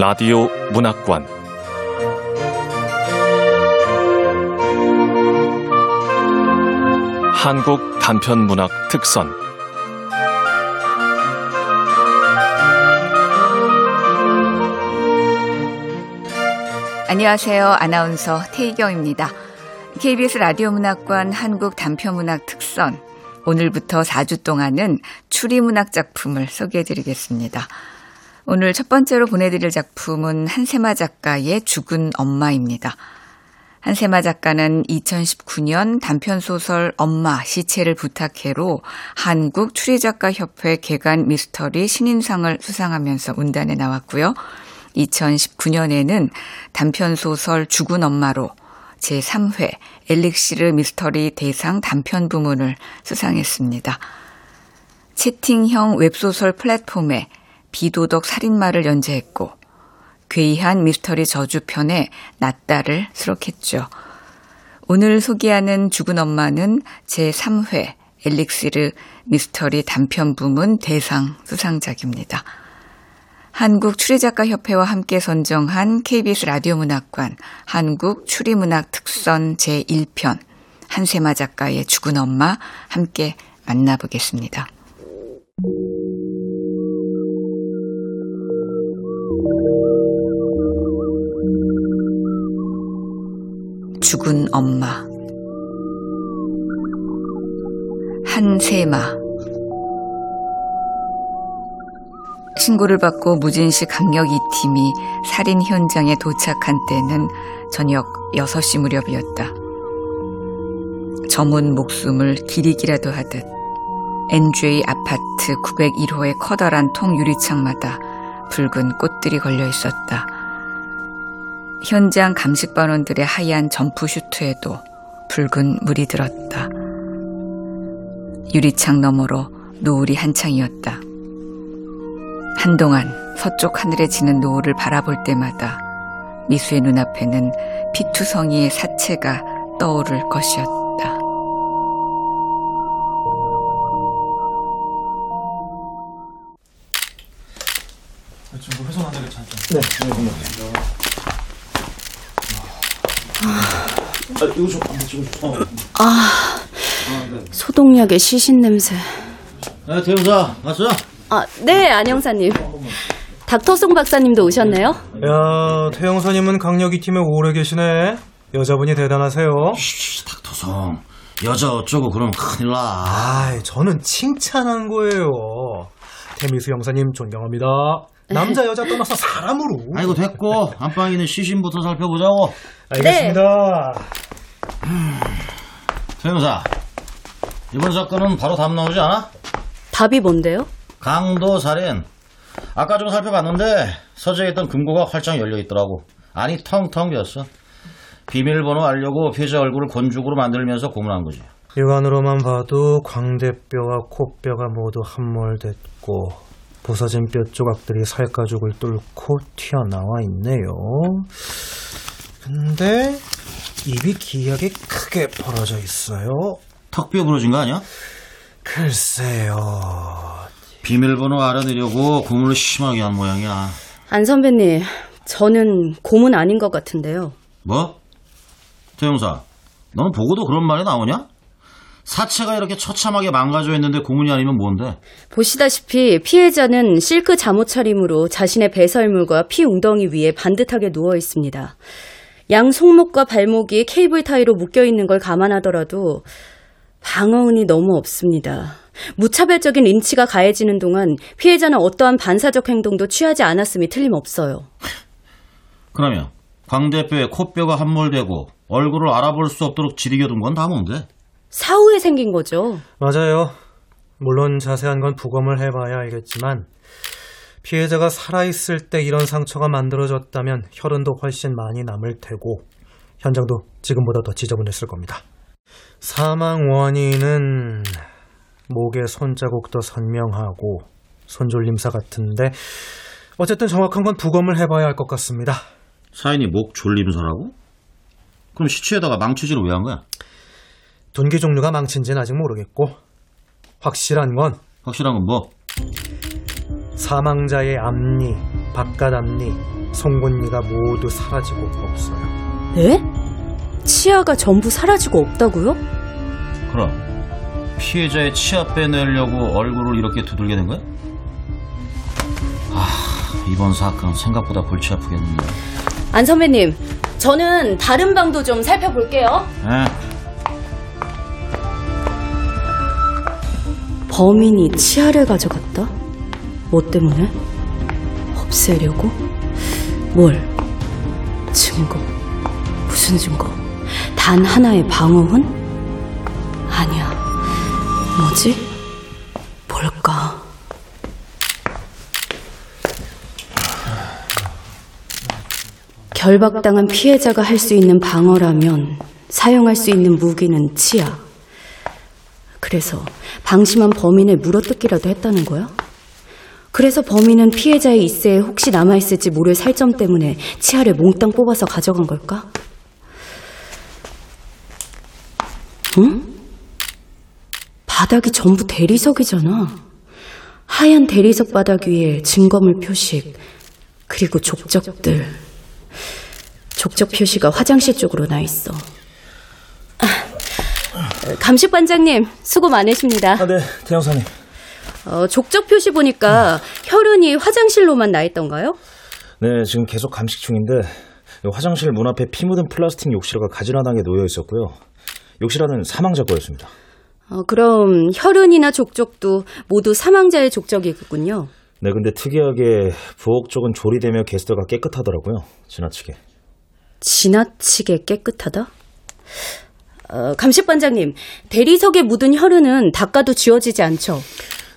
라디오 문학관 한국 단편 문학 특선 안녕하세요. 아나운서 태희경입니다. KBS 라디오 문학관 한국 단편 문학 특선 오늘부터 4주 동안은 추리 문학 작품을 소개해 드리겠습니다. 오늘 첫 번째로 보내드릴 작품은 한세마 작가의 죽은 엄마입니다. 한세마 작가는 2019년 단편소설 엄마 시체를 부탁해로 한국 추리작가협회 개관 미스터리 신인상을 수상하면서 운단에 나왔고요. 2019년에는 단편소설 죽은 엄마로 제3회 엘릭시르 미스터리 대상 단편 부문을 수상했습니다. 채팅형 웹소설 플랫폼에 비도덕 살인마를 연재했고 괴이한 미스터리 저주편에 낫다를 수록했죠. 오늘 소개하는 죽은 엄마는 제3회 엘릭시르 미스터리 단편 부문 대상 수상작입니다. 한국 추리작가협회와 함께 선정한 KBS 라디오 문학관 한국 추리문학 특선 제1편 한세마 작가의 죽은 엄마 함께 만나보겠습니다. 죽은 엄마 한세마 신고를 받고 무진시 강력 2팀이 살인 현장에 도착한 때는 저녁 6시 무렵이었다. 저문 목숨을 기리기라도 하듯 NJ 아파트 901호의 커다란 통 유리창마다 붉은 꽃들이 걸려 있었다. 현장 감식반원들의 하얀 점프 슈트에도 붉은 물이 들었다. 유리창 너머로 노을이 한창이었다. 한동안 서쪽 하늘에 지는 노을을 바라볼 때마다 미수의 눈앞에는 피투성이의 사체가 떠오를 것이었다. 지금 회선한다 괜찮죠? 네, 네, 고맙습니다. 아, 이거 좀, 아, 지금, 어. 아, 소독약의 시신 냄새. 네, 대형사, 왔어? 아, 네, 안 형사님. 닥터 송 박사님도 오셨네요? 야, 태영사님은 강력이 팀에 오래 계시네. 여자분이 대단하세요. 쉬, 닥터성. 여자 어쩌고 그럼 큰일 나. 아, 저는 칭찬한 거예요. 태미수 형사님 존경합니다. 남자 여자 떠나서 사람으로. 아이고, 됐고. 안방에 있는 시신부터 살펴보자고. 알겠습니다. 태형사. 이번 사건은 바로 답 나오지 않아? 답이 뭔데요? 강도 살인. 아까 좀 살펴봤는데 서재에 있던 금고가 활짝 열려 있더라고. 아니 텅텅 비었어. 비밀번호 알려고 피해자 얼굴을 건죽으로 만들면서 고문한 거지. 육안으로만 봐도 광대뼈와 코뼈가 모두 함몰됐고 부서진 뼈 조각들이 살가죽을 뚫고 튀어나와 있네요. 근데 입이 기하게 크게 벌어져 있어요. 턱뼈 부러진 거 아니야? 글쎄요. 비밀번호 알아내려고 고문을 심하게 한 모양이야. 안 선배님, 저는 고문 아닌 것 같은데요. 뭐? 태용사, 너는 보고도 그런 말이 나오냐? 사체가 이렇게 처참하게 망가져 있는데 고문이 아니면 뭔데? 보시다시피 피해자는 실크 잠옷 차림으로 자신의 배설물과 피 웅덩이 위에 반듯하게 누워 있습니다. 양 손목과 발목이 케이블 타이로 묶여 있는 걸 감안하더라도 방어운이 너무 없습니다. 무차별적인 린치가 가해지는 동안 피해자는 어떠한 반사적 행동도 취하지 않았음이 틀림없어요. 그러면 광대뼈에 코뼈가 함몰되고 얼굴을 알아볼 수 없도록 지리겨둔 건 다 뭔데? 사후에 생긴 거죠. 맞아요. 물론 자세한 건 부검을 해봐야 알겠지만 피해자가 살아있을 때 이런 상처가 만들어졌다면 혈흔도 훨씬 많이 남을 테고 현장도 지금보다 더 지저분했을 겁니다. 사망 원인은 목의 손자국도 선명하고 손졸림사 같은데 어쨌든 정확한 건 부검을 해봐야 할 것 같습니다. 사인이 목 졸림사라고? 그럼 시체에다가 망치질을 왜 한 거야? 둔기 종류가 망친지는 아직 모르겠고 확실한 건 확실한 건 뭐? 사망자의 앞니, 바깥 앞니, 송곳니가 모두 사라지고 없어요. 네? 치아가 전부 사라지고 없다고요? 그럼 피해자의 치아 빼내려고 얼굴을 이렇게 두들게 된 거야? 아, 이번 사건 생각보다 골치 아프겠는데. 안 선배님, 저는 다른 방도 좀 살펴볼게요. 에? 범인이 치아를 가져갔다? 뭐 때문에? 없애려고? 뭘? 증거. 무슨 증거? 단 하나의 방어훈? 아니야. 뭐지? 뭘까? 결박당한 피해자가 할 수 있는 방어라면 사용할 수 있는 무기는 치아. 그래서 방심한 범인을 물어뜯기라도 했다는 거야? 그래서 범인은 피해자의 이세에 혹시 남아있을지 모를 살점 때문에 치아를 몽땅 뽑아서 가져간 걸까? 응? 바닥이 전부 대리석이잖아. 하얀 대리석 바닥 위에 증거물 표식, 그리고 족적들. 족적 표시가 화장실 쪽으로 나 있어. 아, 감식반장님, 수고 많으십니다. 아, 네, 대형사님. 어, 족적 표시 보니까 혈흔이 화장실로만 나 있던가요? 네, 지금 계속 감식 중인데 이 화장실 문 앞에 피 묻은 플라스틱 욕실화가 가지런하게 놓여 있었고요. 욕실화는 사망자 거였습니다. 어, 그럼 혈흔이나 족적도 모두 사망자의 족적이군요. 네, 근데 특이하게 부엌 쪽은 조리되며 게스트가 깨끗하더라고요. 지나치게. 지나치게 깨끗하다? 어, 감식반장님, 대리석에 묻은 혈흔은 닦아도 지워지지 않죠?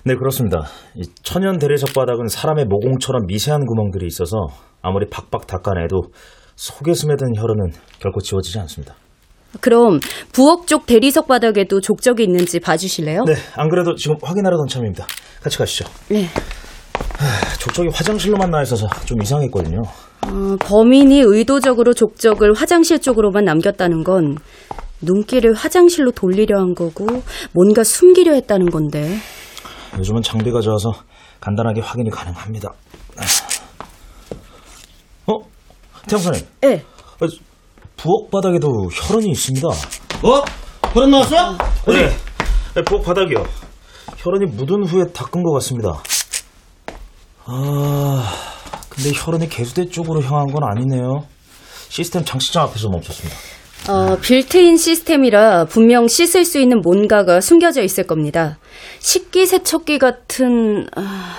네, 그렇습니다. 이 천연 대리석 바닥은 사람의 모공처럼 미세한 구멍들이 있어서 아무리 박박 닦아내도 속에 스며든 혈흔은 결코 지워지지 않습니다. 그럼 부엌 쪽 대리석 바닥에도 족적이 있는지 봐주실래요? 네, 안 그래도 지금 확인하려던 참입니다. 같이 가시죠. 네. 족적이 화장실로만 나 있어서 좀 이상했거든요. 어, 범인이 의도적으로 족적을 화장실 쪽으로만 남겼다는 건 눈길을 화장실로 돌리려 한 거고 뭔가 숨기려 했다는 건데 요즘은 장비가 좋아서 간단하게 확인이 가능합니다. 어? 태영사님, 예. 아, 부엌 바닥에도 혈흔이 있습니다. 어? 그런 나왔어? 어디? 네, 네, 부엌 바닥이요. 혈흔이 묻은 후에 닦은 것 같습니다. 아, 근데 혈흔이 개수대 쪽으로 향한 건 아니네요. 시스템 장식장 앞에서 멈췄습니다. 어, 빌트인 시스템이라 분명 씻을 수 있는 뭔가가 숨겨져 있을 겁니다. 식기 세척기 같은 아,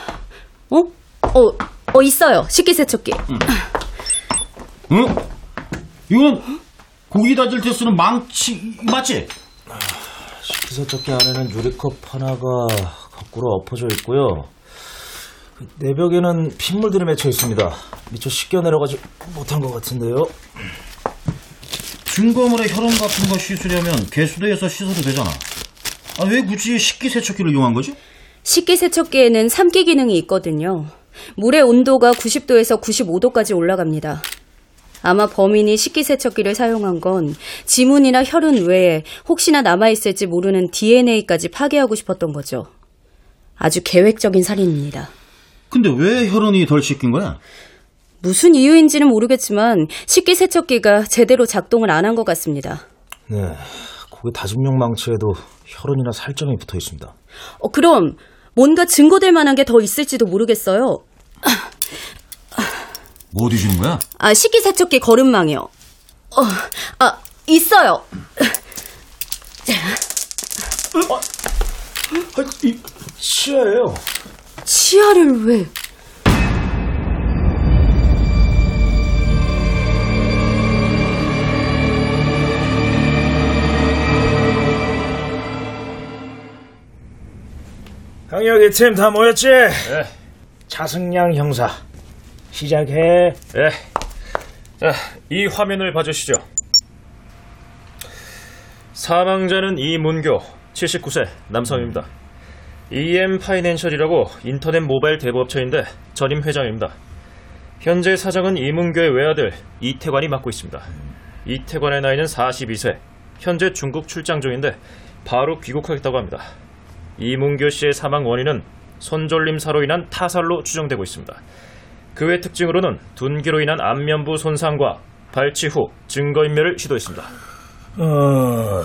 어? 어, 어 있어요. 식기 세척기. 응? 이건 고기 다질 때 쓰는 망치 맞지? 식기 세척기 안에는 유리컵 하나가 거꾸로 엎어져 있고요. 그 내벽에는 핏물들이 맺혀 있습니다. 미처 씻겨 내려가지 못한 것 같은데요. 증거물에 혈흔 같은 거 씻으려면 개수대에서 씻어도 되잖아. 아, 왜 굳이 식기세척기를 이용한 거지? 식기세척기에는 삼기 기능이 있거든요. 물의 온도가 90도에서 95도까지 올라갑니다. 아마 범인이 식기세척기를 사용한 건 지문이나 혈흔 외에 혹시나 남아있을지 모르는 DNA까지 파괴하고 싶었던 거죠. 아주 계획적인 살인입니다. 근데 왜 혈흔이 덜 씻긴 거야? 무슨 이유인지는 모르겠지만 식기 세척기가 제대로 작동을 안 한 것 같습니다. 네, 고기 다짐용 망치에도 혈흔이나 살점이 붙어 있습니다. 어, 그럼 뭔가 증거될 만한 게 더 있을지도 모르겠어요. 뭐 뒤지는 거야? 아, 식기 세척기 거름망이요. 어, 아, 있어요. 아, 이 치아예요. 치아를 왜? 강력이 팀다 모였지? 네. 차승양 형사 시작해. 예. 자, 이 화면을 봐주시죠. 사망자는 이문교, 79세, 남성입니다. EM 파이낸셜이라고 인터넷 모바일 대부업체인데 전임 회장입니다. 현재 사장은 이문교의 외아들 이태관이 맡고 있습니다. 이태관의 나이는 42세, 현재 중국 출장 중인데 바로 귀국하겠다고 합니다. 이문교 씨의 사망 원인은 손졸림사로 인한 타살로 추정되고 있습니다. 그의 특징으로는 둔기로 인한 안면부 손상과 발치 후 증거인멸을 시도했습니다. 어,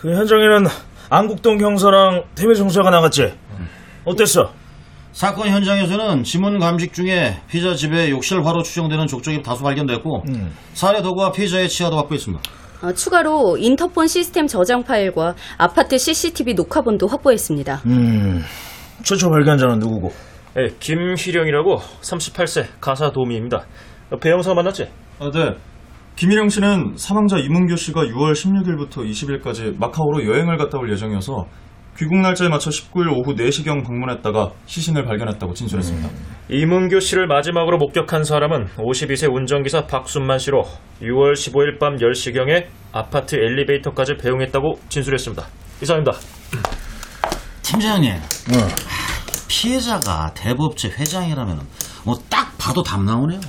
그 현장에는 안국동 경사랑 태미 형사가 나갔지. 어땠어? 사건 현장에서는 지문 감식 중에 피자 집에 욕실 화로 추정되는 족적이 다수 발견됐고 살해 도구와 피자의 치아도 확보했습니다. 어, 추가로 인터폰 시스템 저장 파일과 아파트 CCTV 녹화본도 확보했습니다. 음, 최초 발견자는 누구고? 예, 김희령이라고 38세 가사 도우미입니다. 어, 배영사 만났지? 아, 네. 김일영 씨는 사망자 이문교 씨가 6월 16일부터 20일까지 마카오로 여행을 갔다 올 예정이어서 귀국 날짜에 맞춰 19일 오후 4시경 방문했다가 시신을 발견했다고 진술했습니다. 이문교 씨를 마지막으로 목격한 사람은 52세 운전기사 박순만 씨로 6월 15일 밤 10시경에 아파트 엘리베이터까지 배웅했다고 진술했습니다. 이상입니다. 팀장님, 피해자가 대부업체 회장이라면 뭐 딱 봐도 답 나오네요.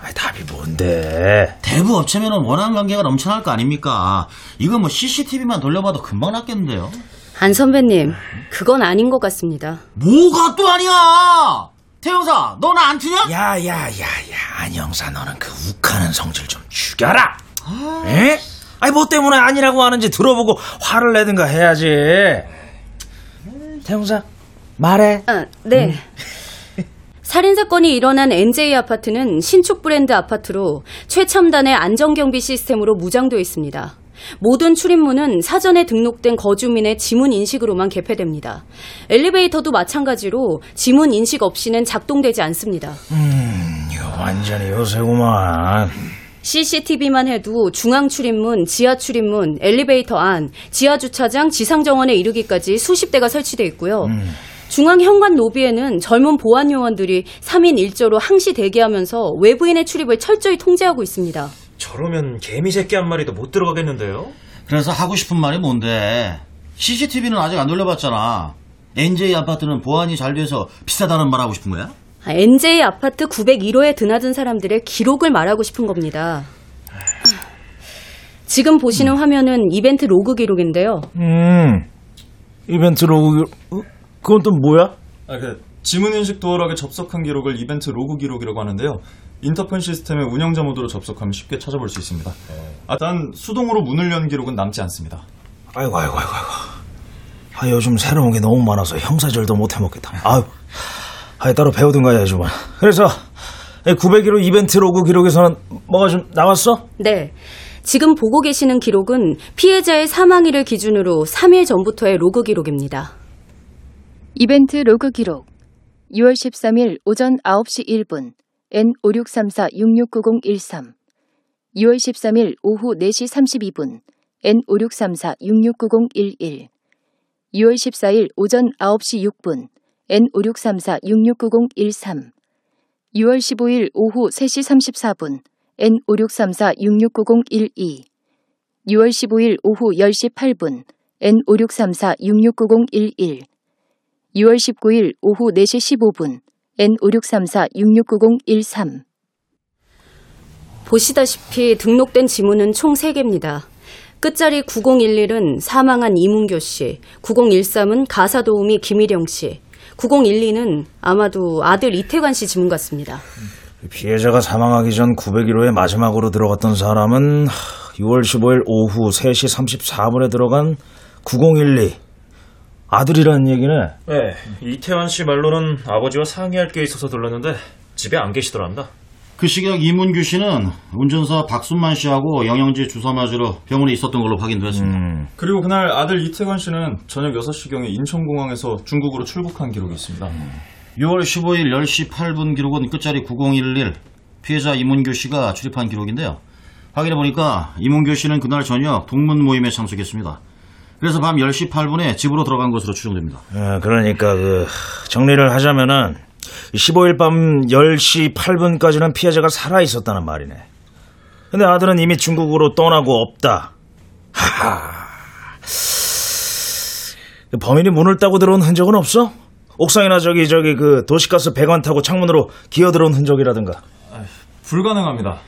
아, 답이 뭔데? 대부 업체면 원한 관계가 넘쳐날 거 아닙니까? 이거 뭐 CCTV만 돌려봐도 금방 났겠는데요. 안 선배님, 그건 아닌 것 같습니다. 뭐가 또 아니야! 태영사, 너나안 트냐? 야 야 야 야 안영사 너는 그 욱하는 성질 좀 죽여라. 에? 아니 뭐 때문에 아니라고 하는지 들어보고 화를 내든가 해야지. 태영사 말해. 아, 네. 살인사건이 일어난 NJ 아파트는 신축 브랜드 아파트로 최첨단의 안전경비 시스템으로 무장되어 있습니다. 모든 출입문은 사전에 등록된 거주민의 지문 인식으로만 개폐됩니다. 엘리베이터도 마찬가지로 지문 인식 없이는 작동되지 않습니다. 이거 완전히 요새구만. CCTV만 해도 중앙 출입문, 지하 출입문, 엘리베이터 안, 지하 주차장, 지상 정원에 이르기까지 수십 대가 설치돼 있고요. 중앙 현관 로비에는 젊은 보안 요원들이 3인 1조로 항시 대기하면서 외부인의 출입을 철저히 통제하고 있습니다. 저러면 개미 새끼 한 마리도 못 들어가겠는데요? 그래서 하고 싶은 말이 뭔데? CCTV는 아직 안 돌려봤잖아. NJ 아파트는 보안이 잘 돼서 비싸다는 말 하고 싶은 거야? 아, NJ 아파트 901호에 드나든 사람들의 기록을 말하고 싶은 겁니다. 지금 보시는 화면은 이벤트 로그 기록인데요. 음. 이벤트 로그 어? 그건 또 뭐야? 아, 그 지문 인식 도어락에 접속한 기록을 이벤트 로그 기록이라고 하는데요. 인터폰 시스템의 운영자 모드로 접속하면 쉽게 찾아볼 수 있습니다. 아, 단 수동으로 문을 연 기록은 남지 않습니다. 아이고 아이고 아이고 아이고. 아 요즘 새로운 게 너무 많아서 형사질도 못 해먹겠다. 아유. 아 따로 배우든가 해야지 뭐. 그래서 901호 이벤트 로그 기록에서는 뭐가 좀 나왔어? 네. 지금 보고 계시는 기록은 피해자의 사망일을 기준으로 3일 전부터의 로그 기록입니다. 이벤트 로그 기록 6월 13일 오전 9시 1분 N5634-669013 6월 13일 오후 4시 32분. N5634-669011 6월 14일 오전 9시 6분. N5634-669013 6월 15일 오후 3시 34분. N5634-669012 6월 15일 오후 10시 8분. N5634-669011 6월 19일 오후 4시 15분 N5634-669013 보시다시피 등록된 지문은 총 3개입니다. 끝자리 9011은 사망한 이문교 씨, 9013은 가사 도우미 김일영 씨, 9012는 아마도 아들 이태관 씨 지문 같습니다. 피해자가 사망하기 전 901호에 마지막으로 들어갔던 사람은 6월 15일 오후 3시 34분에 들어간 9012 아들이라는 얘기네. 네, 이태환 씨 말로는 아버지와 상의할 게 있어서 들렀는데 집에 안 계시더랍니다. 그 시각 이문규 씨는 운전사 박순만 씨하고 영양제 주사 맞으러 병원에 있었던 걸로 확인됐습니다. 그리고 그날 아들 이태관 씨는 저녁 6시경에 인천공항에서 중국으로 출국한 기록이 있습니다. 6월 15일 10시 8분 기록은 끝자리 9011 피해자 이문규 씨가 출입한 기록인데요. 확인해 보니까 이문규 씨는 그날 저녁 동문 모임에 참석했습니다. 그래서 밤 10시 8분에 집으로 들어간 것으로 추정됩니다. 어, 그러니까 그 정리를 하자면은 15일 밤 10시 8분까지는 피해자가 살아 있었다는 말이네. 근데 아들은 이미 중국으로 떠나고 없다. 하하. 그 범인이 문을 따고 들어온 흔적은 없어? 옥상이나 저기 저기 그 도시가스 배관 타고 창문으로 기어 들어온 흔적이라든가. 불가능합니다.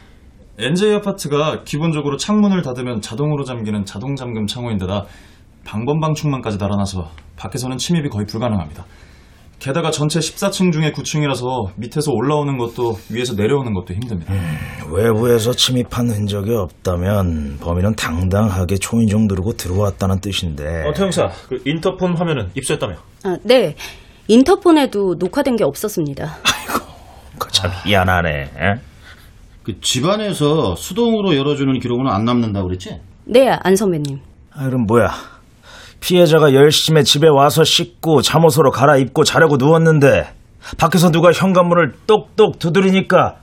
NJ 아파트가 기본적으로 창문을 닫으면 자동으로 잠기는 자동 잠금 창호인데다 방범방 충만까지 달아나서 밖에서는 침입이 거의 불가능합니다. 게다가 전체 14층 중에 9층이라서 밑에서 올라오는 것도 위에서 내려오는 것도 힘듭니다. 외부에서 침입한 흔적이 없다면 범인은 당당하게 초인종 누르고 들어왔다는 뜻인데 어, 태영사, 그 인터폰 화면은 입수했다며? 아, 네. 인터폰에도 녹화된 게 없었습니다. 그거 참. 에? 그 집안에서 수동으로 열어주는 기록은 안 남는다고 그랬지? 네, 안 선배님. 아, 그럼 뭐야? 피해자가 10시쯤에 집에 와서 씻고 잠옷으로 갈아입고 자려고 누웠는데 밖에서 누가 현관문을 똑똑 두드리니까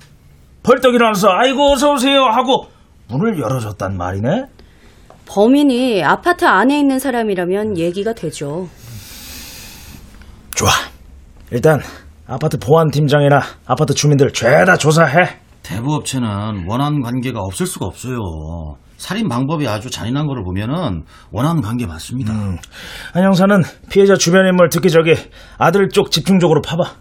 벌떡 일어나서 아이고 어서 오세요 하고 문을 열어줬단 말이네. 범인이 아파트 안에 있는 사람이라면 얘기가 되죠. 좋아. 일단 아파트 보안 팀장이나 아파트 주민들 죄다 조사해. 대부업체는 원한 관계가 없을 수가 없어요. 살인 방법이 아주 잔인한 거를 보면은 원한 관계 맞습니다. 한 형사는 피해자 주변 인물 특히 저기 아들 쪽 집중적으로 파봐.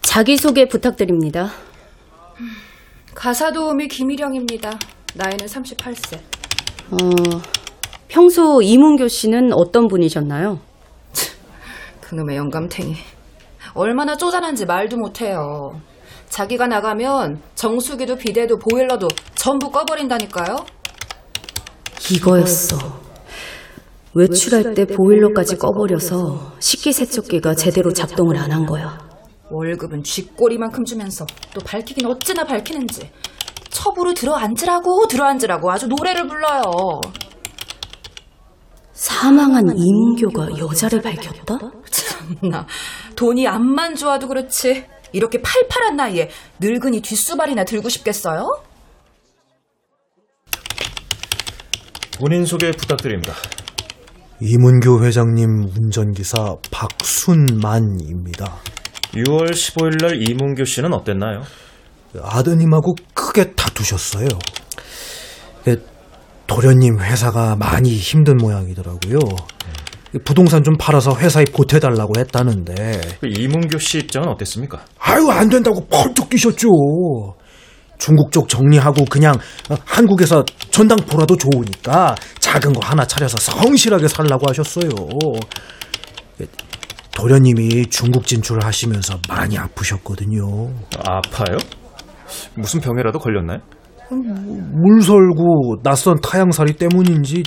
자기소개 부탁드립니다. 가사 도우미 김일영입니다. 나이는 38세. 어, 평소 이문교 씨는 어떤 분이셨나요? 그놈의 영감탱이. 얼마나 쪼잔한지 말도 못해요. 자기가 나가면 정수기도 비데도 보일러도 전부 꺼버린다니까요. 이거였어. 외출할 때 보일러까지 꺼버려서 식기세척기가 제대로 작동을 안 한 거야. 월급은 쥐꼬리만큼 주면서 또 밝히긴 어찌나 밝히는지. 첩으로 들어앉으라고 들어앉으라고 아주 노래를 불러요. 사망한 이문교가 여자를 밝혔다? 참나 돈이 암만 좋아도 그렇지 이렇게 팔팔한 나이에 늙은이 뒷수발이나 들고 싶겠어요? 본인 소개 부탁드립니다. 이문교 회장님 운전기사 박순만입니다. 6월 15일 날 이문교 씨는 어땠나요? 아드님하고 크게 다투셨어요. 그 도련님 회사가 많이 힘든 모양이더라고요. 부동산 좀 팔아서 회사에 보태달라고 했다는데 그 이문교 씨 입장은 어땠습니까? 아유 안 된다고 펄쩍 뛰셨죠. 중국 쪽 정리하고 그냥 어, 한국에서 전당포라도 좋으니까 작은 거 하나 차려서 성실하게 살라고 하셨어요. 도련님이 중국 진출을 하시면서 많이 아프셨거든요. 아파요? 무슨 병이라도 걸렸나요? 물설고 낯선 타향살이 때문인지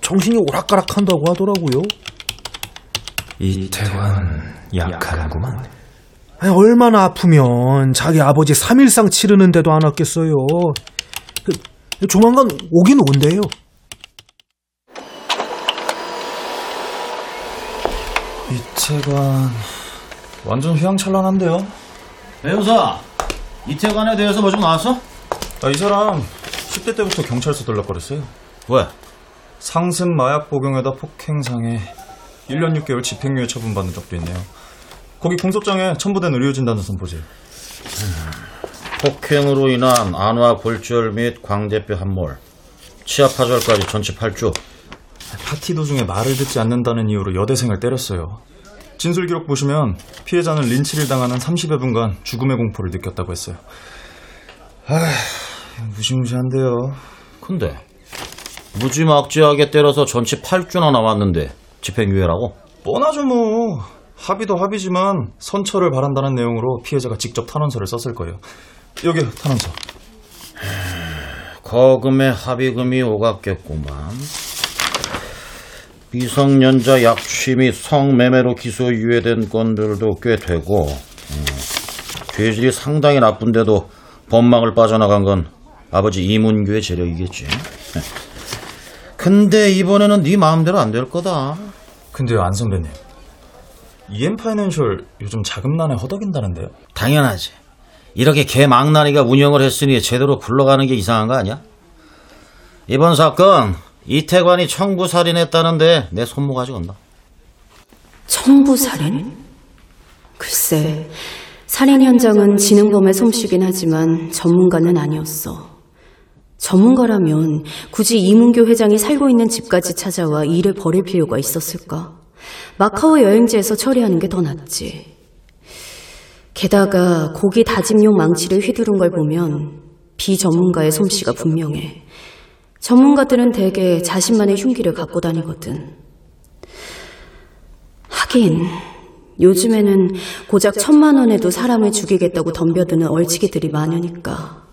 정신이 오락가락한다고 하더라고요. 이태관 약하구만. 아니, 얼마나 아프면 자기 아버지 3일상 치르는데도 안 왔겠어요. 그, 조만간 오긴 온대요. 이태관 완전 휘황찬란한데요? 배우사, 이태관에 대해서 뭐 좀 나왔어? 아, 이 사람 10대 때부터 경찰서 들락거렸어요. 왜? 상습 마약 복용에다 폭행상해 1년 6개월 집행유예 처분받은 적도 있네요. 거기 공소장에 첨부된 의료진 단서 좀 보세요. 폭행으로 인한 안화 골절 및 광대뼈 함몰, 치아 파절까지 전치 8주. 파티 도중에 말을 듣지 않는다는 이유로 여대생을 때렸어요. 진술 기록 보시면 피해자는 린치를 당하는 30여 분간 죽음의 공포를 느꼈다고 했어요. 아, 무시무시한데요. 근데 무지막지하게 때려서 전치 8주나 나왔는데 집행유예라고? 뻔하죠 뭐. 합의도 합의지만 선처를 바란다는 내용으로 피해자가 직접 탄원서를 썼을 거예요. 여기 탄원서. 거금의 합의금이 오갔겠구만. 미성년자 약취 및 성매매로 기소 유예된 건들도 꽤 되고 음, 죄질이 상당히 나쁜데도 법망을 빠져나간 건 아버지 이문규의 재력이겠지. 근데 이번에는 네 마음대로 안 될 거다. 근데요 안 선배님. EM 파이낸셜 요즘 자금난에 허덕인다는데요. 당연하지. 이렇게 개망나니가 운영을 했으니 제대로 굴러가는 게 이상한 거 아니야? 이번 사건 이태관이 청부 살인했다는데 내 손모가지 건다. 청부 살인? 글쎄, 살인 현장은 지능범의 솜씨긴 하지만 전문가는 아니었어. 전문가라면 굳이 이문교 회장이 살고 있는 집까지 찾아와 일을 벌일 필요가 있었을까? 마카오 여행지에서 처리하는 게 더 낫지. 게다가 고기 다짐용 망치를 휘두른 걸 보면 비전문가의 솜씨가 분명해. 전문가들은 대개 자신만의 흉기를 갖고 다니거든. 하긴 요즘에는 고작 천만 원에도 사람을 죽이겠다고 덤벼드는 얼치기들이 많으니까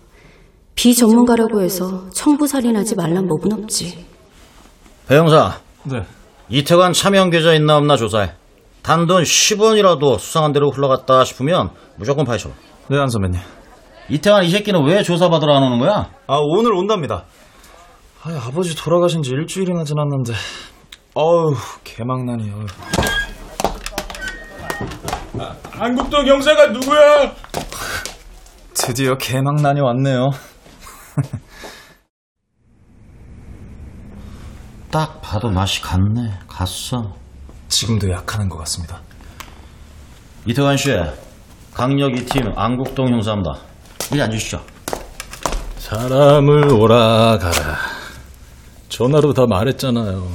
비전문가라고 해서 청부살인하지 말란 법은 없지. 배 형사, 네. 이태관 차명 계좌 있나 없나 조사해. 단돈 10원이라도 수상한 대로 흘러갔다 싶으면 무조건 파헤쳐. 네, 안 선배님. 이태관 이 새끼는 왜 조사받으러 안 오는 거야? 아, 오늘 온답니다. 아, 아버지 돌아가신 지 일주일이나 지났는데. 어우, 개망난이요. 한국도 경사가 누구야? 드디어 개망난이 왔네요. 딱 봐도 맛이 갔네. 갔어. 지금도 약하는 것 같습니다. 이태관 씨, 강력 2팀 안국동 형사입니다. 이리 앉으시죠. 사람을 오라 가라. 전화로 다 말했잖아요.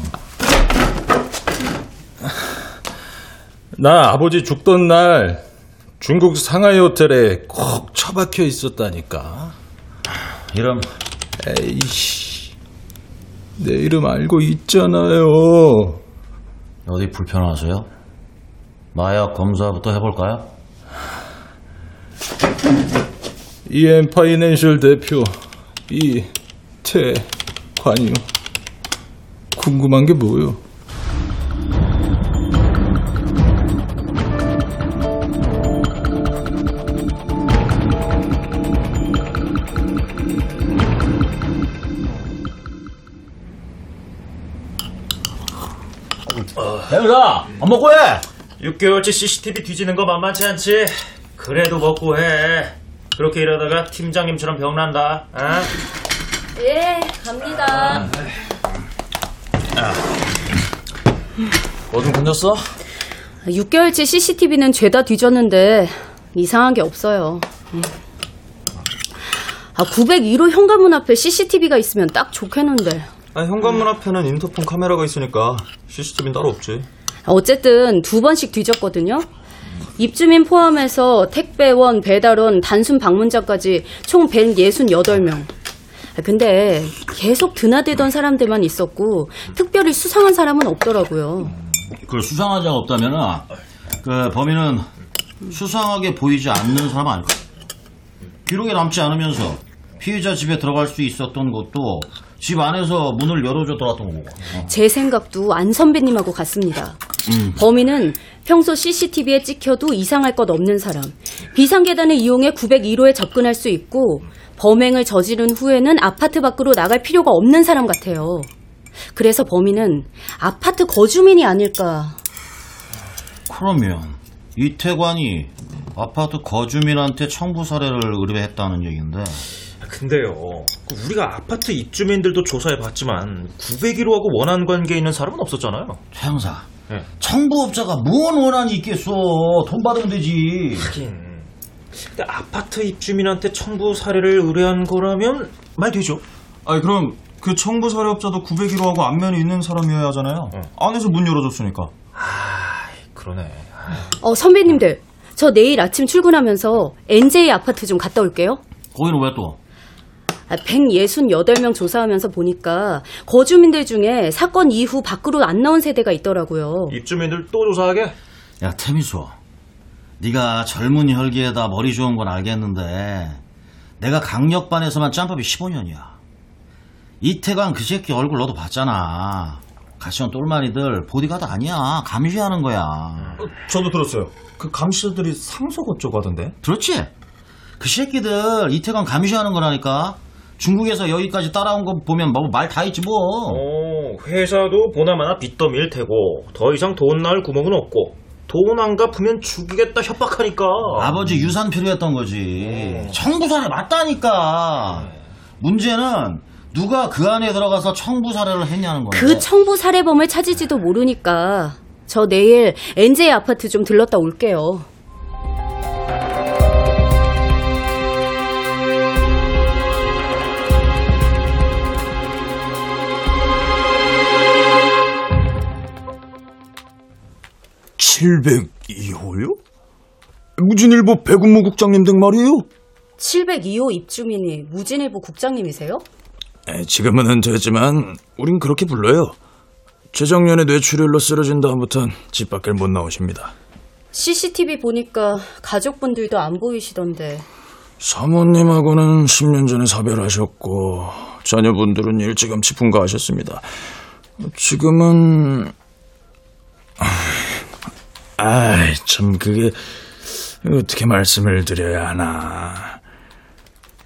나 아버지 죽던 날 중국 상하이 호텔에 콕 처박혀 있었다니까. 이름 에이씨. 내 이름 알고 있잖아요. 어디 불편하세요? 마약 검사부터 해볼까요? EM 파이낸셜 대표 이태관이요. 궁금한 게 뭐요? 먹고 해! 6개월치 CCTV 뒤지는 거 만만치 않지? 그래도 먹고 해. 그렇게 일하다가 팀장님처럼 병난다. 아? 예, 갑니다. 뭐좀 건졌어? 6개월치 CCTV는 죄다 뒤졌는데 이상한 게 없어요. 음. 아, 901호 현관문 앞에 CCTV가 있으면 딱 좋겠는데. 아, 현관문 앞에는 인터폰 카메라가 있으니까 CCTV는 따로 없지. 어쨌든 두 번씩 뒤졌거든요. 입주민 포함해서 택배원, 배달원, 단순 방문자까지 총 168명. 아, 근데 계속 드나들던 사람들만 있었고 특별히 수상한 사람은 없더라고요. 그 수상한 자가 없다면은 그 범인은 수상하게 보이지 않는 사람 아닐까? 기록에 남지 않으면서 피해자 집에 들어갈 수 있었던 것도 집 안에서 문을 열어줘 들어갔던 거고. 어. 제 생각도 안 선배님하고 같습니다. 범인은 평소 CCTV에 찍혀도 이상할 것 없는 사람. 비상계단을 이용해 901호에 접근할 수 있고 범행을 저지른 후에는 아파트 밖으로 나갈 필요가 없는 사람 같아요. 그래서 범인은 아파트 거주민이 아닐까. 그러면 이태관이 아파트 거주민한테 청부 사례를 의뢰했다는 얘기인데 근데요, 그 우리가 아파트 입주민들도 조사해봤지만 901호하고 원한 관계에 있는 사람은 없었잖아요. 최 형사 네. 청부업자가 뭔 원한이 있겠어 돈 받으면 되지 하긴. 근데 아파트 입주민한테 청부 사례를 의뢰한 거라면 말 되죠. 아니, 그럼 그 청부 사례업자도 901호하고 안면이 있는 사람이어야 하잖아요. 안에서 문 열어줬으니까. 그러네. 어, 선배님들. 저 내일 아침 출근하면서 NJ 아파트 좀 갔다 올게요. 거기는 왜 또? 아, 168명 조사하면서 보니까 거주민들 중에 사건 이후 밖으로 안 나온 세대가 있더라고요. 입주민들 또 조사하게? 야 태미수 네가 젊은 혈기에다 머리 좋은 건 알겠는데 내가 강력반에서만 짬밥이 15년이야 이태관 그 새끼 얼굴 너도 봤잖아 같이 온 똘마니들 보디가드 아니야 감시하는 거야 저도 들었어요. 그 감시자들이 상속 어쩌고 하던데. 들었지? 그 새끼들 이태관 감시하는 거라니까 중국에서 여기까지 따라온 거 보면 뭐 말다 있지 뭐 어, 회사도 보나마나 빚더미일 테고 더 이상 돈 나올 구멍은 없고 돈 안 갚으면 죽이겠다 협박하니까. 아버지 유산 필요했던 거지. 청부사례 맞다니까. 문제는 누가 그 안에 들어가서 청부사례를 했냐는 건데. 그 청부 살해범을 찾을지도 모르니까 저 내일 NJ 아파트 좀 들렀다 올게요. 칠백이호요 무진일보 배군무 국장님 등 말이에요. 702호 입주민이 무진일보 국장님이세요? 에, 지금은 됐지만 우린 그렇게 불러요. 재작년에 뇌출혈로 쓰러진 다음부턴 집 밖을 못 나오십니다. CCTV 보니까 가족분들도 안 보이시던데. 사모님하고는 10년 전에 사별하셨고 자녀분들은 일찌감치 분가하셨습니다. 지금은 아이 참 그게 어떻게 말씀을 드려야 하나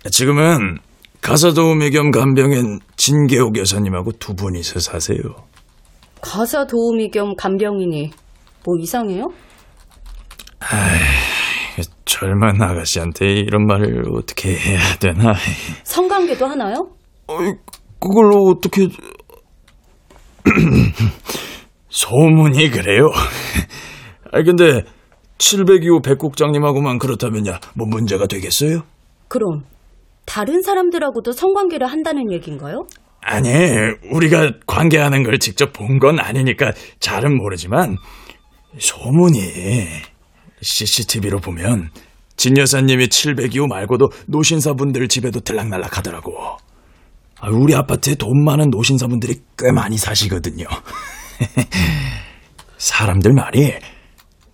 지금은 가사 도우미 겸 간병인 진계옥 여사님하고 두 분이서 사세요. 가사 도우미 겸 간병인이 뭐 이상해요? 젊은 아가씨한테 이런 말을 어떻게 해야 되나? 성관계도 하나요? 어이, 그걸 어떻게... 소문이 그래요. 아 근데 702호 백국장님하고만 그렇다면야 뭐 문제가 되겠어요? 그럼 다른 사람들하고도 성관계를 한다는 얘기인가요? 아니, 우리가 관계하는 걸 직접 본 건 아니니까 잘은 모르지만 소문이 CCTV로 보면 진 여사님이 702호 말고도 노신사분들 집에도 들락날락 하더라고. 아, 우리 아파트에 돈 많은 노신사분들이 꽤 많이 사시거든요. 사람들 말이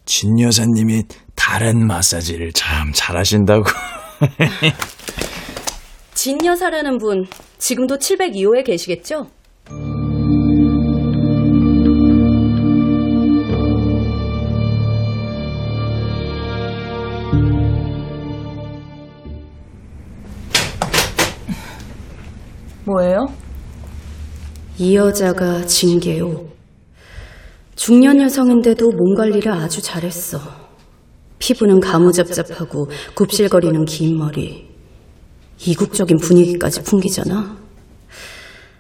진 여사님이 다른 마사지를 참 잘하신다고. 진 여사라는 분 지금도 702호에 계시겠죠? 뭐예요? 이 여자가 진계요. 중년 여성인데도 몸 관리를 아주 잘했어. 피부는 가무잡잡하고 굽실거리는 긴 머리. 이국적인 분위기까지 풍기잖아.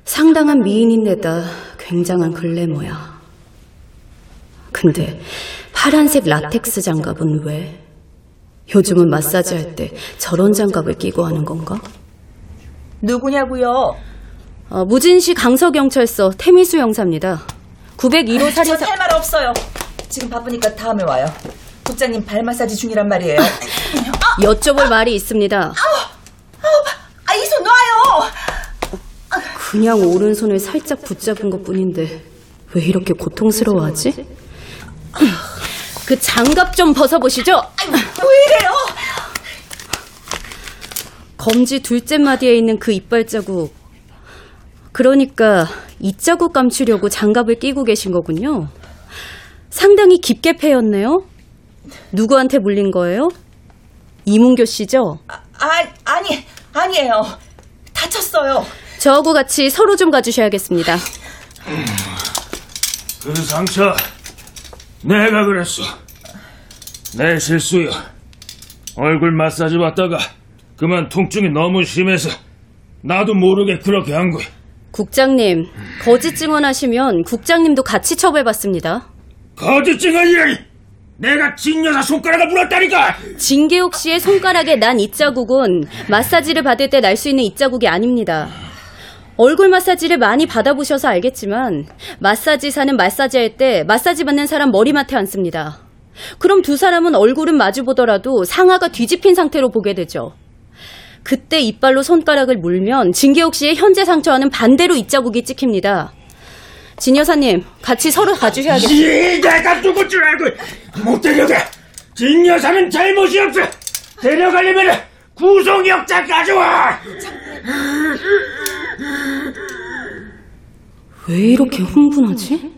상당한 미인인데다 굉장한 글래머야. 근데 파란색 라텍스 장갑은 왜? 요즘은 마사지 할 때 저런 장갑을 끼고 하는 건가? 누구냐고요? 어, 무진시 강서경찰서 태미수 형사입니다. 901호 살인사... 전할 말 없어요. 지금 바쁘니까 다음에 와요. 국장님 발 마사지 중이란 말이에요. 여쭤볼 말이 있습니다. 아, 이 손 놔요! 그냥 오른손을 살짝 붙잡은 것 뿐인데 왜 이렇게 고통스러워하지? 그 장갑 좀 벗어보시죠. 왜 이래요? 검지 둘째 마디에 있는 그 이빨 자국. 그러니까 이 자국 감추려고 장갑을 끼고 계신 거군요. 상당히 깊게 패였네요. 누구한테 물린 거예요? 이문교 씨죠? 아, 아 니, 아니에요. 다쳤어요. 저하고 같이 서로 좀 가주셔야겠습니다. 그 상처 내가 그랬어. 내 실수야. 얼굴 마사지 받다가 그만 통증이 너무 심해서 나도 모르게 그렇게 한 거야. 국장님, 거짓 증언하시면 국장님도 같이 처벌받습니다. 거짓 증언이라니! 내가 진 여사 손가락을 물었다니까! 진계옥 씨의 손가락에 난 이 자국은 마사지를 받을 때 날 수 있는 이 자국이 아닙니다. 얼굴 마사지를 많이 받아보셔서 알겠지만 마사지사는 마사지할 때 마사지 받는 사람 머리맡에 앉습니다. 그럼 두 사람은 얼굴은 마주보더라도 상하가 뒤집힌 상태로 보게 되죠. 그때 이빨로 손가락을 물면 진계옥 씨의 현재 상처와는 반대로 이 자국이 찍힙니다. 진 여사님, 같이 서로 가주셔야겠어요. 이 내가 누굴 줄 알고 못 데려가! 진 여사는 잘못이 없어! 데려가려면 구속영장 가져와! 왜 이렇게 흥분하지?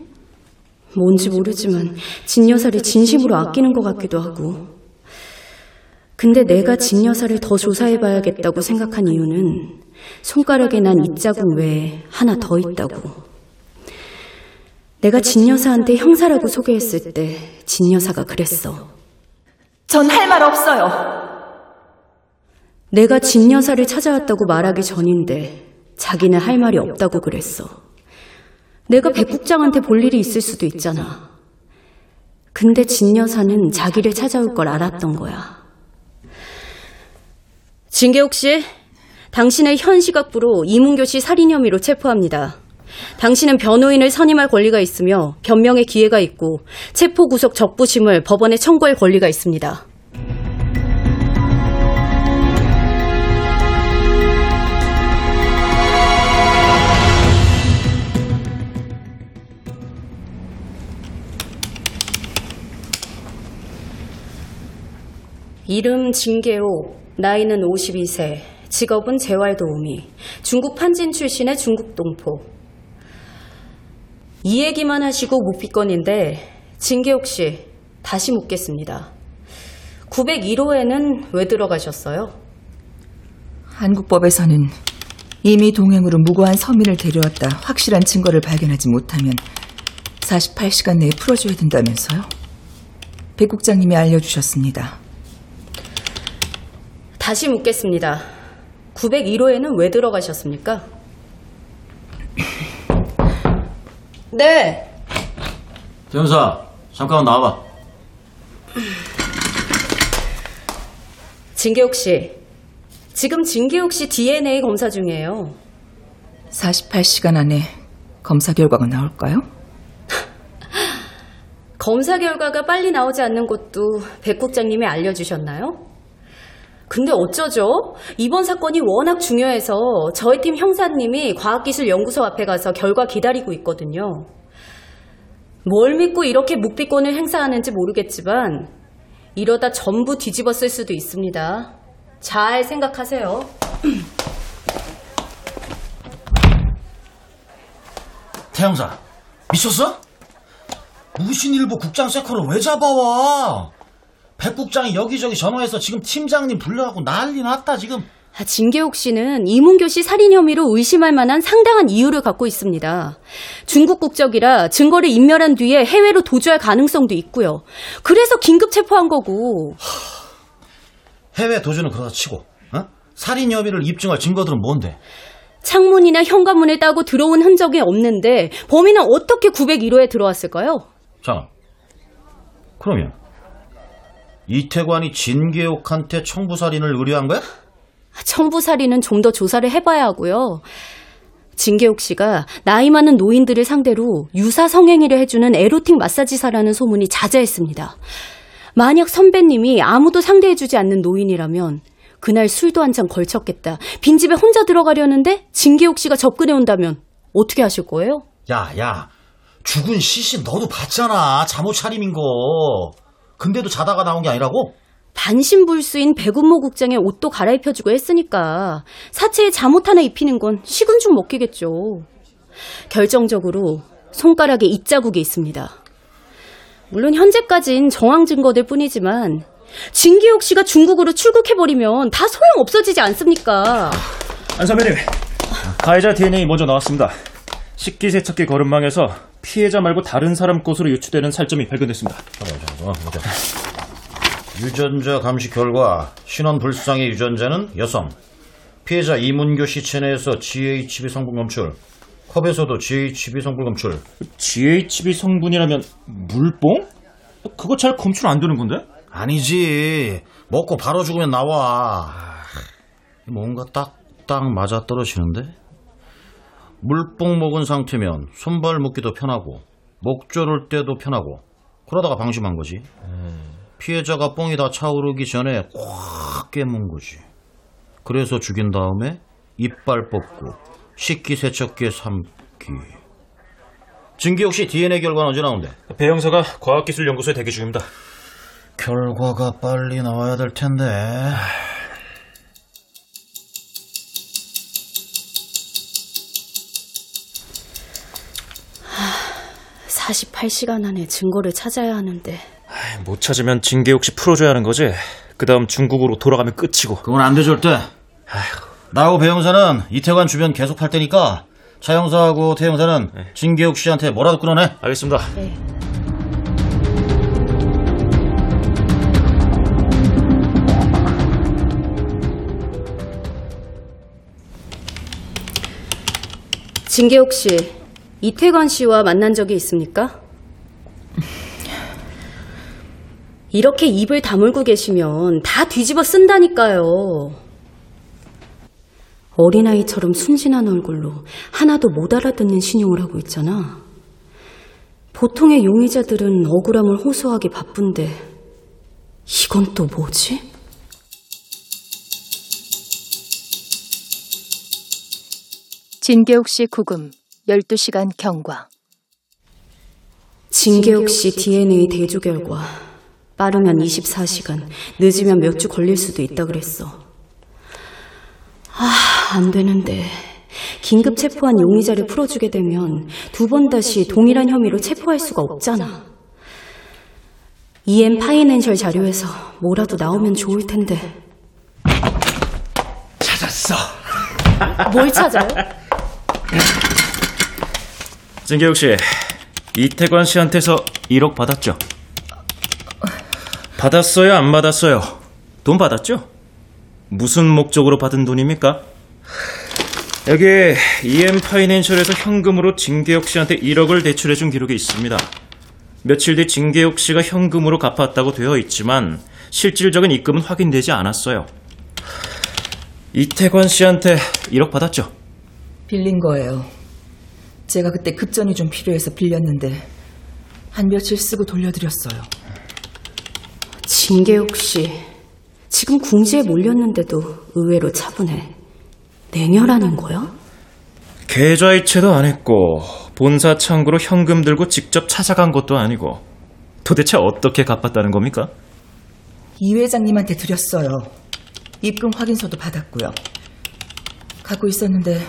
뭔지 모르지만 진 여사를 진심으로 아끼는 것 같기도 하고. 근데 내가 진 여사를 더 조사해봐야겠다고 생각한 이유는 손가락에 난 이 자국 외에 하나 더 있다고. 내가 진 여사한테 형사라고 소개했을 때 진 여사가 그랬어. 전 할 말 없어요. 내가 진 여사를 찾아왔다고 말하기 전인데 자기는 할 말이 없다고 그랬어. 내가 백 국장한테 볼 일이 있을 수도 있잖아. 근데 진 여사는 자기를 찾아올 걸 알았던 거야. 진계옥 씨, 당신의 현 시각부로 이문교 씨 살인 혐의로 체포합니다. 당신은 변호인을 선임할 권리가 있으며 변명의 기회가 있고 체포 구속 적부심을 법원에 청구할 권리가 있습니다. 이름 진계옥 나이는 52세, 직업은 재활도우미, 중국 판진 출신의 중국 동포. 이 얘기만 하시고 묵비건인데 진계옥 씨 다시 묻겠습니다. 901호에는 왜 들어가셨어요? 한국법에서는 이미 동행으로 무고한 서민을 데려왔다 확실한 증거를 발견하지 못하면 48시간 내에 풀어줘야 된다면서요? 백 국장님이 알려주셨습니다. 다시 묻겠습니다. 901호에는 왜 들어가셨습니까? 네. 대형사, 잠깐만 나와봐. 진계옥 씨. 지금 진계옥 씨 DNA 검사 중이에요. 48시간 안에 검사 결과가 나올까요? 검사 결과가 빨리 나오지 않는 것도 백 국장님이 알려주셨나요? 근데 어쩌죠? 이번 사건이 워낙 중요해서 저희 팀 형사님이 과학기술연구소 앞에 가서 결과 기다리고 있거든요. 뭘 믿고 이렇게 묵비권을 행사하는지 모르겠지만 이러다 전부 뒤집어 쓸 수도 있습니다. 잘 생각하세요. 태형사, 미쳤어? 무신일보 국장 세컨을 왜 잡아와? 백 국장이 여기저기 전화해서 지금 팀장님 불러갖고 난리 났다 지금. 아, 진계옥 씨는 이문교 씨 살인 혐의로 의심할 만한 상당한 이유를 갖고 있습니다. 중국 국적이라 증거를 인멸한 뒤에 해외로 도주할 가능성도 있고요. 그래서 긴급 체포한 거고. 해외 도주는 그렇다 치고, 어? 살인 혐의를 입증할 증거들은 뭔데? 창문이나 현관문을 따고 들어온 흔적이 없는데 범인은 어떻게 901호에 들어왔을까요? 자, 그러면 이태관이 진계옥한테 청부살인을 의뢰한 거야? 청부살인은 좀 더 조사를 해봐야 하고요. 진계옥 씨가 나이 많은 노인들을 상대로 유사 성행위를 해주는 에로틱 마사지사라는 소문이 자자했습니다. 만약 선배님이 아무도 상대해주지 않는 노인이라면 그날 술도 한 잔 걸쳤겠다. 빈집에 혼자 들어가려는데 진계옥 씨가 접근해 온다면 어떻게 하실 거예요? 야, 야, 죽은 시신 너도 봤잖아. 잠옷 차림인 거. 근데도 자다가 나온 게 아니라고? 반신불수인 백운모 국장의 옷도 갈아입혀주고 했으니까 사체에 잠옷 하나 입히는 건 식은 죽 먹기겠죠. 결정적으로 손가락에 입자국이 있습니다. 물론 현재까진 정황 증거들 뿐이지만 진기옥 씨가 중국으로 출국해버리면 다 소용 없어지지 않습니까? 안 선배님, 가해자 DNA 먼저 나왔습니다. 식기세척기 거름망에서 피해자 말고 다른 사람 것으로 유추되는 살점이 발견됐습니다. 유전자 감시 결과 신원 불상의 유전자는 여성. 피해자 이문교 씨 체내에서 GHB 성분 검출. 컵에서도 GHB 성분 검출. GHB 성분이라면 물뽕? 그거 잘 검출 안 되는 건데? 아니지. 먹고 바로 죽으면 나와. 뭔가 딱 딱 맞아 떨어지는데? 물뽕 먹은 상태면 손발 묶기도 편하고 목 조를 때도 편하고 그러다가 방심한 거지. 피해자가 뽕이 다 차오르기 전에 꽉 깨문 거지. 그래서 죽인 다음에 이빨 뽑고 식기 세척기에 삼기. 증기 혹시 DNA 결과는 언제 나온대? 배 형사가 과학기술연구소에 대기 중입니다. 결과가 빨리 나와야 될 텐데. 48시간 안에 증거를 찾아야 하는데 못 찾으면 징계옥 씨 풀어줘야 하는 거지. 그 다음 중국으로 돌아가면 끝이고. 그건 안 돼 절대. 나하고 배 형사는 이태관 주변 계속 팔 테니까 차 형사하고 태 형사는 진계욱 씨한테 뭐라도 끊어내. 알겠습니다. 진계옥 씨, 이태관 씨와 만난 적이 있습니까? 이렇게 입을 다물고 계시면 다 뒤집어 쓴다니까요. 어린아이처럼 순진한 얼굴로 하나도 못 알아듣는 신용을 하고 있잖아. 보통의 용의자들은 억울함을 호소하기 바쁜데 이건 또 뭐지? 진계옥 씨 구금 12시간 경과. 진계옥 씨 DNA 대조 결과 빠르면 24시간, 늦으면 몇 주 걸릴 수도 있다 그랬어. 아, 안 되는데. 긴급 체포한 용의자를 풀어주게 되면 두 번 다시 동일한 혐의로 체포할 수가 없잖아. EM 파이낸셜 자료에서 뭐라도 나오면 좋을 텐데. 찾았어. 뭘 찾아요? 진계욱 씨, 이태관 씨한테서 1억 받았죠? 받았어요, 안 받았어요? 돈 받았죠? 무슨 목적으로 받은 돈입니까? 여기 EM 파이낸셜에서 현금으로 진계욱 씨한테 1억을 대출해 준 기록이 있습니다. 며칠 뒤 진계욱 씨가 현금으로 갚았다고 되어 있지만 실질적인 입금은 확인되지 않았어요. 이태관 씨한테 1억 받았죠? 빌린 거예요. 제가 그때 급전이 좀 필요해서 빌렸는데 한 며칠 쓰고 돌려드렸어요. 진계욱 씨, 지금 궁지에 몰렸는데도 의외로 차분해. 냉혈하는 거야? 계좌이체도 안 했고 본사 창구로 현금 들고 직접 찾아간 것도 아니고 도대체 어떻게 갚았다는 겁니까? 이 회장님한테 드렸어요. 입금 확인서도 받았고요. 갖고 있었는데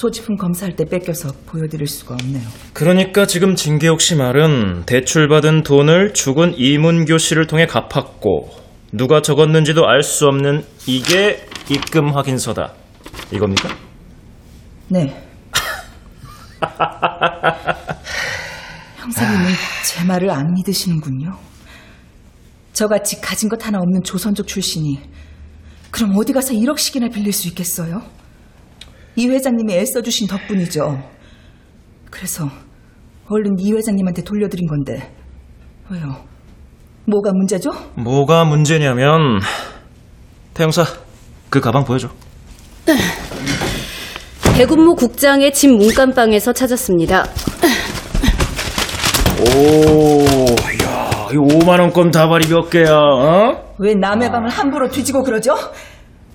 소지품 검사할 때 뺏겨서 보여드릴 수가 없네요. 그러니까 지금 진계옥 씨 말은 대출받은 돈을 죽은 이문교 씨를 통해 갚았고 누가 적었는지도 알 수 없는 이게 입금 확인서다. 이겁니까? 네. 형사님은 제 말을 안 믿으시는군요. 저같이 가진 것 하나 없는 조선족 출신이 그럼 어디 가서 1억씩이나 빌릴 수 있겠어요? 이 회장님이 애써주신 덕분이죠. 그래서 얼른 이 회장님한테 돌려드린 건데 왜요? 뭐가 문제죠? 뭐가 문제냐면 태영사 그 가방 보여줘. 대군무 국장의 집 문간방에서 찾았습니다. 오, 야, 이 5만 원권 다발이 몇 개야? 어? 왜 남의 방을 함부로 뒤지고 그러죠?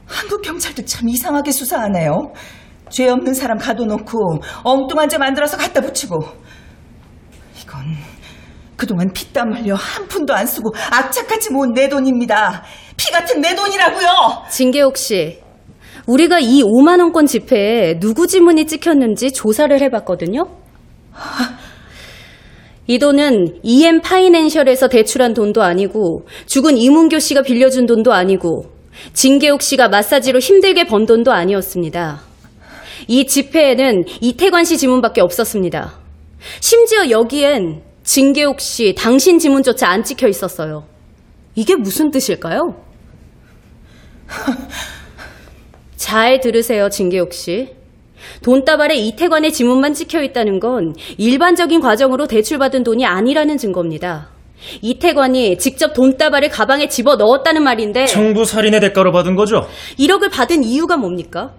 한국 경찰도 참 이상하게 수사하네요. 죄 없는 사람 가둬놓고 엉뚱한 죄 만들어서 갖다 붙이고. 이건 그동안 피땀 흘려 한 푼도 안 쓰고 악착같이 모은 내 돈입니다. 피 같은 내 돈이라고요. 진계옥 씨, 우리가 이 5만 원권 지폐에 누구 지문이 찍혔는지 조사를 해봤거든요. 이 돈은 EM 파이낸셜에서 대출한 돈도 아니고 죽은 이문교 씨가 빌려준 돈도 아니고 진계옥 씨가 마사지로 힘들게 번 돈도 아니었습니다. 이 지폐에는 이태관 씨 지문밖에 없었습니다. 심지어 여기엔 진계옥 씨 당신 지문조차 안 찍혀 있었어요. 이게 무슨 뜻일까요? 잘 들으세요, 진계옥 씨. 돈다발에 이태관의 지문만 찍혀 있다는 건 일반적인 과정으로 대출받은 돈이 아니라는 증거입니다. 이태관이 직접 돈다발을 가방에 집어 넣었다는 말인데 청부 살인의 대가로 받은 거죠? 1억을 받은 이유가 뭡니까?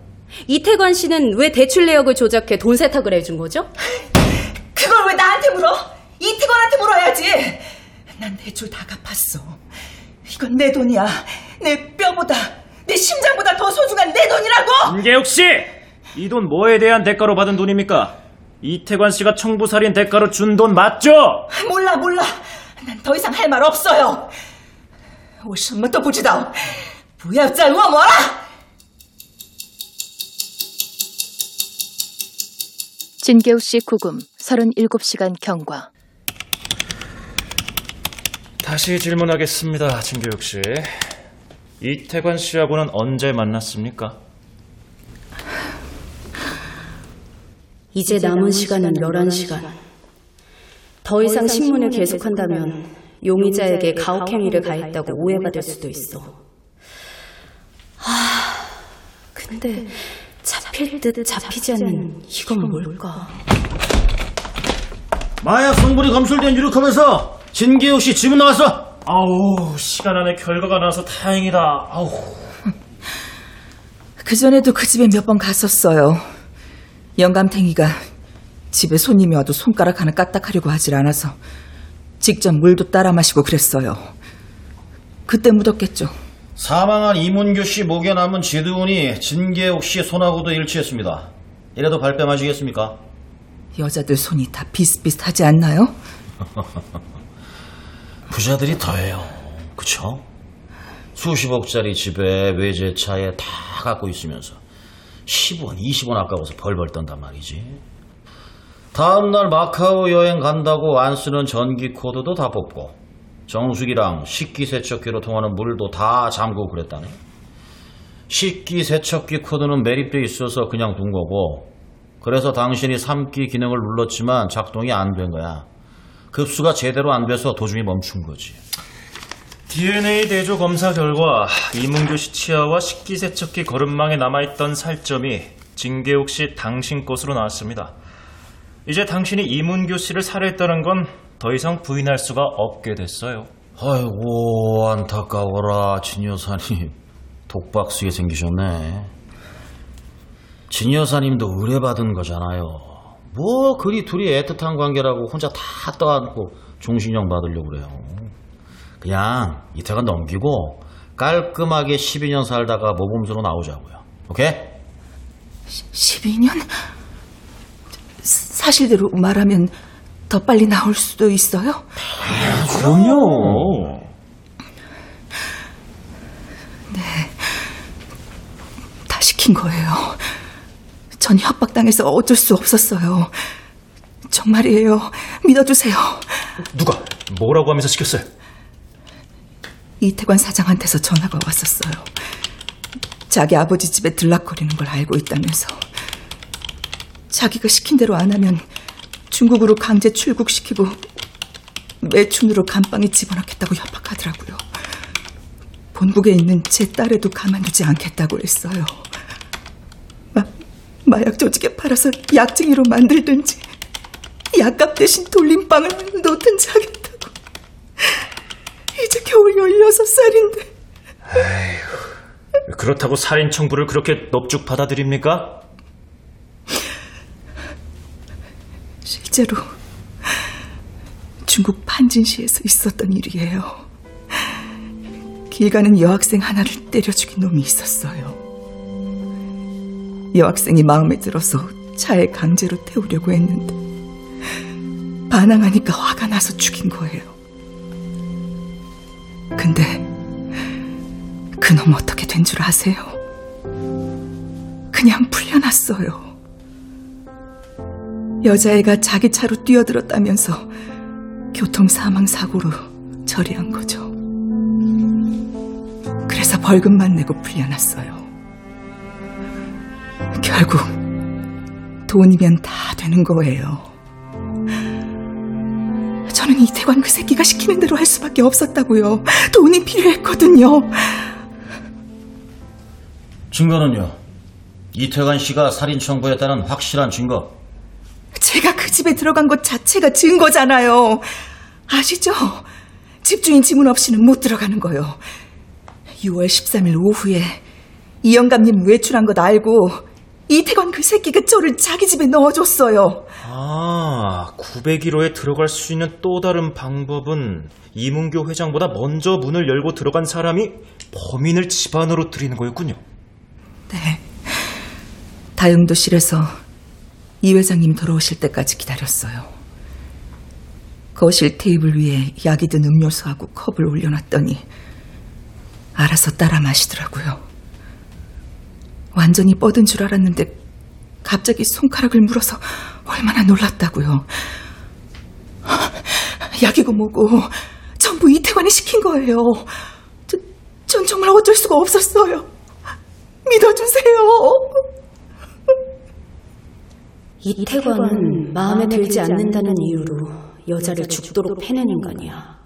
이태관 씨는 왜 대출 내역을 조작해 돈 세탁을 해준 거죠? 그걸 왜 나한테 물어? 이태관한테 물어야지. 난 대출 다 갚았어. 이건 내 돈이야. 내 뼈보다, 내 심장보다 더 소중한 내 돈이라고! 김계욱 씨! 이 돈 뭐에 대한 대가로 받은 돈입니까? 이태관 씨가 청부 살인 대가로 준 돈 맞죠? 몰라, 몰라. 난 더 이상 할 말 없어요. 我什么都不知道.不要再问我了! 진계우 씨 구금 37시간 경과. 다시 질문하겠습니다, 진교육 씨. 이태관 씨하고는 언제 만났습니까? 이제 남은 시간은 11시간. 더 이상 신문을 계속한다면 용의자에게 가혹행위를 가했다고 오해받을 수도 있어. 아, 근데 잡힐 듯 잡히지 않는 이건 뭘까? 마약 성분이 검출된 유류컵에서 진계욱 씨 지문 나왔어. 아우, 시간 안에 결과가 나와서 다행이다. 아우. 그 전에도 그 집에 몇 번 갔었어요. 영감탱이가 집에 손님이 와도 손가락 하나 까딱하려고 하질 않아서 직접 물도 따라 마시고 그랬어요. 그때 묻었겠죠. 사망한 이문규 씨 목에 남은 지드운이 진계욱 씨 손하고도 일치했습니다. 이래도 발뺌하시겠습니까? 여자들 손이 다 비슷비슷하지 않나요? 부자들이 더해요. 그쵸? 수십억짜리 집에 외제차에 다 갖고 있으면서 10원, 20원 아까워서 벌벌 떤단 말이지. 다음날 마카오 여행 간다고 안 쓰는 전기 코드도 다 뽑고 정수기랑 식기세척기로 통하는 물도 다 잠그고 그랬다네. 식기세척기 코드는 매립돼 있어서 그냥 둔 거고 그래서 당신이 삼기 기능을 눌렀지만 작동이 안 된 거야. 급수가 제대로 안 돼서 도중에 멈춘 거지. DNA 대조 검사 결과 이문교 씨 치아와 식기세척기 거름망에 남아있던 살점이 진계옥 씨 당신 것으로 나왔습니다. 이제 당신이 이문교 씨를 살해했다는 건 더 이상 부인할 수가 없게 됐어요. 아이고 안타까워라 진 여사님 독박스게 생기셨네. 진 여사님도 의뢰받은 거잖아요. 뭐 그리 둘이 애틋한 관계라고 혼자 다 떠안고 종신형 받으려고 그래요. 그냥 이태가 넘기고 깔끔하게 12년 살다가 모범수로 나오자고요. 오케이? 12년? 사실대로 말하면 더 빨리 나올 수도 있어요? 그럼요. 다 시킨 거예요. 전 협박당해서 어쩔 수 없었어요. 정말이에요. 믿어주세요. 누가 뭐라고 하면서 시켰어요? 이태관 사장한테서 전화가 왔었어요. 자기 아버지 집에 들락거리는 걸 알고 있다면서. 자기가 시킨 대로 안 하면 중국으로 강제 출국시키고 매춘으로 감방에 집어넣겠다고 협박하더라고요. 본국에 있는 제 딸에도 가만두지 않겠다고 했어요. 마, 마약 조직에 팔아서 약쟁이로 만들든지 약값 대신 돌림빵을 놓든지 하겠다고. 이제 겨우 16살인데. 그렇다고 살인 청부를 그렇게 넙죽 받아들입니까? 실제로 중국 판진시에서 있었던 일이에요. 길 가는 여학생 하나를 때려 죽인 놈이 있었어요. 여학생이 마음에 들어서 차에 강제로 태우려고 했는데 반항하니까 화가 나서 죽인 거예요. 근데 그놈 어떻게 된 줄 아세요? 그냥 풀려났어요. 여자애가 자기 차로 뛰어들었다면서 교통 사망 사고로 처리한 거죠. 그래서 벌금만 내고 풀려났어요. 결국 돈이면 다 되는 거예요. 저는 이태관 그 새끼가 시키는 대로 할 수밖에 없었다고요. 돈이 필요했거든요. 증거는요? 이태관 씨가 살인 청부했다는 확실한 증거. 제가 그 집에 들어간 것 자체가 증거잖아요. 아시죠? 집주인 지문 없이는 못 들어가는 거요. 6월 13일 오후에 이영감님 외출한 것 알고 이태관 그 새끼가 저를 자기 집에 넣어줬어요. 아, 901호에 들어갈 수 있는 또 다른 방법은 이문교 회장보다 먼저 문을 열고 들어간 사람이 범인을 집 안으로 들이는 거였군요. 네. 다용도실에서 이 회장님 돌아오실 때까지 기다렸어요. 거실 테이블 위에 약이 든 음료수하고 컵을 올려놨더니 알아서 따라 마시더라고요. 완전히 뻗은 줄 알았는데 갑자기 손가락을 물어서 얼마나 놀랐다고요. 약이고 뭐고 전부 이태관이 시킨 거예요. 저, 전 정말 어쩔 수가 없었어요. 믿어주세요. 이태관은 마음에 들지 않는다는 이유로 여자를 죽도록 패는 인간이야.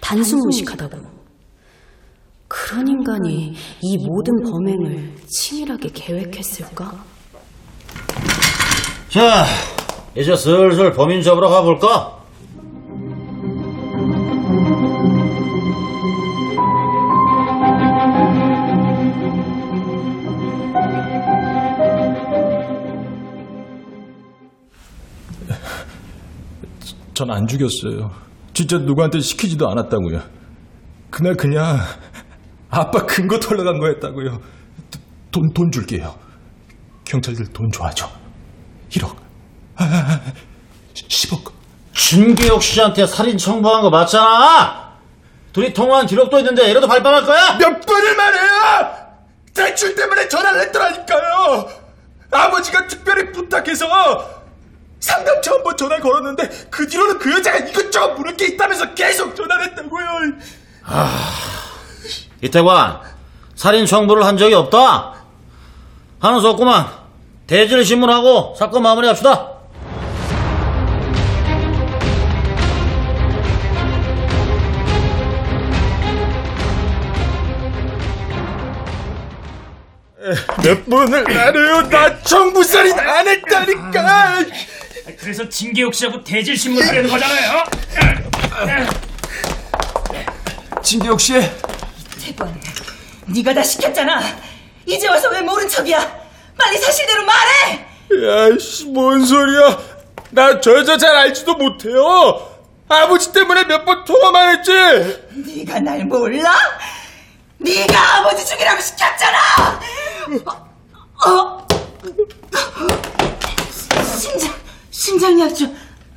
단순 무식하다고. 그런 인간이 이 모든 범행을 치밀하게 계획했을까? 자, 이제 슬슬 범인 잡으러 가볼까? 전 안 죽였어요. 진짜 누구한테 시키지도 않았다고요. 그날 그냥 아빠 근거 털러 간 거였다고요. 돈, 돈 줄게요. 경찰들 돈 좋아하죠. 1억. 아, 10억. 진계혁 씨한테 살인 청부한 거 맞잖아! 둘이 통화한 기록도 있는데 이래도 발뺌할 거야? 몇 번을 말해요! 대출 때문에 전화를 했더라니까요! 아버지가 특별히 부탁해서 상담처 한번 전화 걸었는데 그 뒤로는 그 여자가 이것저것 물을 게 있다면서 계속 전화를 했다고요! 이태관, 살인 청부를 한 적이 없다? 하는 수 없구만. 대질 신문하고 사건 마무리합시다. 몇 번을 말해요! 나 정부살인 안 했다니까! 그래서 진계욱 씨하고 대질 신문 하려는 거잖아요. 진계욱 씨, 대관해. 네가 다 시켰잖아. 이제 와서 왜 모른 척이야? 빨리 사실대로 말해. 야이씨, 뭔 소리야. 나 저 여자 잘 알지도 못해요. 아버지 때문에 몇 번 통화만 했지. 네가 날 몰라? 네가 아버지 죽이라고 시켰잖아. 어, 어. 심장 신장약 좀,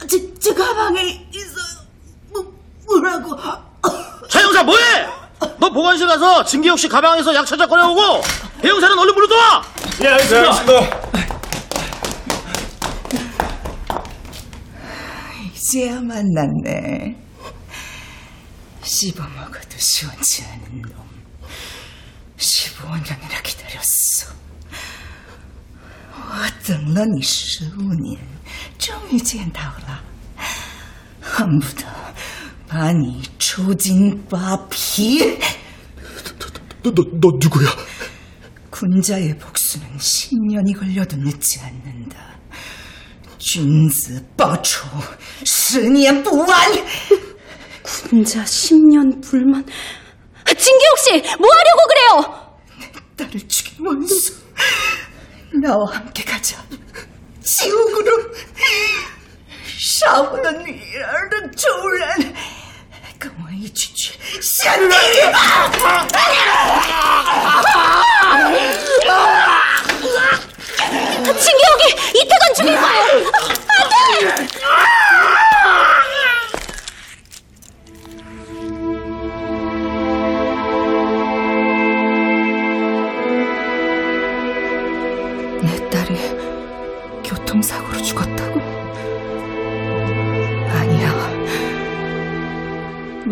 제, 제 가방에 있어요. 뭐, 뭐라고. 차 형사 뭐해? 너 보관실 가서 진기혁 씨 가방에서 약 찾아 꺼내오고 배용사는 얼른 불러줘와. 예 알겠습니다. 이제야 만났네. 씹어먹어도 시원치 않은 놈. 15년이나 기다렸어. 어떤 넌이 15년. 年，终于见到了，恨不得把你抽筋扒皮。 너, 너, 너 누구야? 군자의 복수는 10년이 걸려도 늦지 않는다. 君子报仇，十年不晚。 군자 10년 불만. 진기욱 씨, 뭐 하려고 그래요? 딸을 죽인 원수. 나와 함께 가자. 지옥으로. 杀我的女儿的仇人，跟我一起去下地狱吧！ 진기욱이 이태관 죽일 거예요. 안 돼!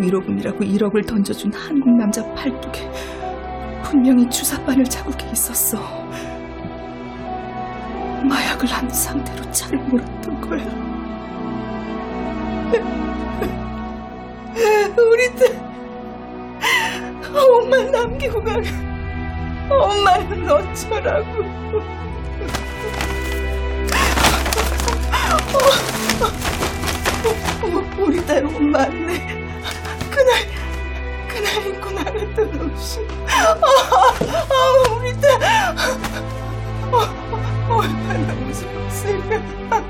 위로금이라고 1억을 던져준 한국 남자 팔뚝에 분명히 주사바늘 자국이 있었어. 마약을 한 상태로 차를 몰았던 거야. 우리 딸 엄마 남기고 가면 엄마는 어쩌라고. 어, 우리 딸옷 맞네. 그날, 그날 입고 나갔던 옷이. 아, 아, 우리 딸. 어, 얼마나 무서웠을까.